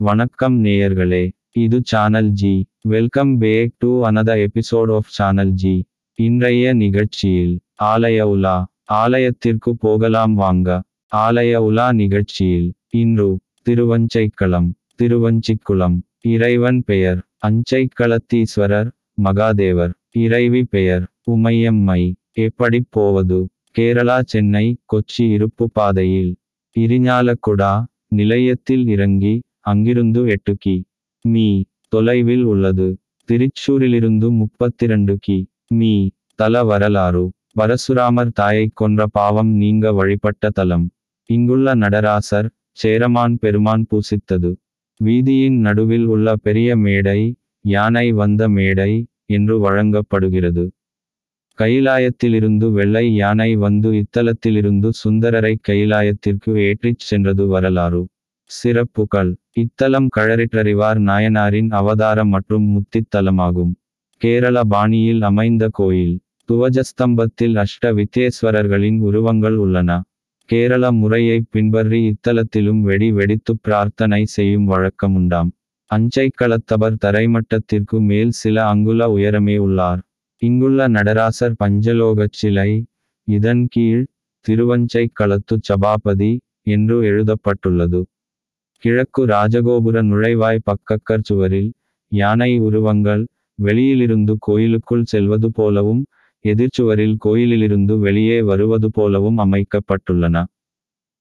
வணக்கம் நேயர்களே இது channel G welcome back to another episode of channel G இன்றைய நிகழ்ச்சியில் ஆலய உலா ஆலயத்திற்கு போகலாம் வாங்க. ஆலய உலா நிகழ்ச்சியில் இன்று திருவஞ்சைக்களம் திருவஞ்சிக்குளம் இறைவன் பெயர் அஞ்சைக்களத்தீஸ்வரர் மகாதேவர் இறைவி பெயர் உமையம்மை. எப்படி போவது? கேரளா சென்னை கொச்சி இருப்பு பாதையில் இரிஞாலக்குடா நிலையத்தில் இறங்கி அங்கிருந்து எட்டு கி. மீ. தொலைவில் உள்ளது. திருச்சூரிலிருந்து முப்பத்திரண்டு கி. மீ. தல வரலாறு. பரசுராமர் தாயைக் கொன்ற பாவம் நீங்க வழிபட்ட தலம். இங்குள்ள நடராசர் சேரமான் பெருமான் பூசித்தது. வீதியின் நடுவில் உள்ள பெரிய மேடை யானை வந்த மேடை என்று வழங்கப்படுகிறது. கைலாயத்திலிருந்து வெள்ளை யானை வந்து இத்தலத்திலிருந்து சுந்தரரை கைலாயத்திற்கு ஏற்றிச் சென்றது வரலாறு. சிறப்புகள். இத்தலம் கழறிற்றறிவார் நாயனாரின் அவதார மற்றும் முத்தித்தலமாகும். கேரள பாணியில் அமைந்த கோயில். துவஜஸ்தம்பத்தில் அஷ்ட வித்தேஸ்வரர்களின் உருவங்கள் உள்ளன. கேரள முறையை பின்பற்றி இத்தலத்திலும் வெடி வெடித்து பிரார்த்தனை செய்யும் வழக்கமுண்டாம். அஞ்சைக்களத்தவர் தரைமட்டத்திற்கு மேல் சில அங்குல உயரமே உள்ளார். இங்குள்ள நடராசர் பஞ்சலோகச் சிலை இதன் கீழ் திருவஞ்சை களத்து சபாபதி என்று எழுதப்பட்டுள்ளது. கிழக்கு ராஜகோபுர நுழைவாய் பக்கக்கர் சுவரில் யானை உருவங்கள் வெளியிலிருந்து கோயிலுக்குள் செல்வது போலவும் எதிர்ச்சுவரில் கோயிலிலிருந்து வெளியே வருவது போலவும் அமைக்கப்பட்டுள்ளன.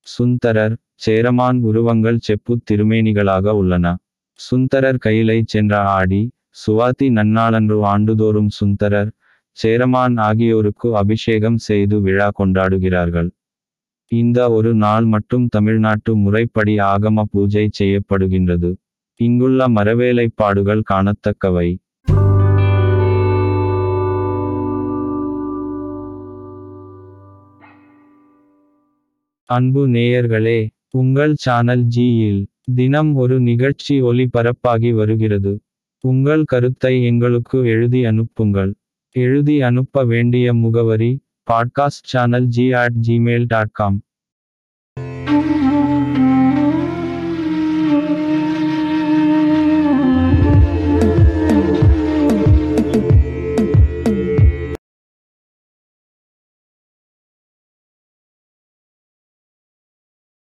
சுந்தரர் சேரமான் உருவங்கள் செப்புத் திருமேனிகளாக உள்ளன. சுந்தரர் கையிலை சென்ற ஆடி சுவாதி நன்னாளன்று ஆண்டுதோறும் சுந்தரர் சேரமான் ஆகியோருக்கு அபிஷேகம் செய்து விழா கொண்டாடுகிறார்கள். இந்த ஒரு நாள் மட்டும் தமிழ்நாட்டு முறைப்படி ஆகம பூஜை செய்யப்படுகின்றது. இங்குள்ள மரவேலைப்பாடுகள் காணத்தக்கவை. அன்பு நேயர்களே உங்கள் சேனல் ஜியில் தினம் ஒரு நிகழ்ச்சி ஒளிபரப்பாகி வருகிறது. உங்கள் கருத்தை எங்களுக்கு எழுதி அனுப்புங்கள். எழுதி அனுப்ப வேண்டிய முகவரி podcast channel G at Gmail dot com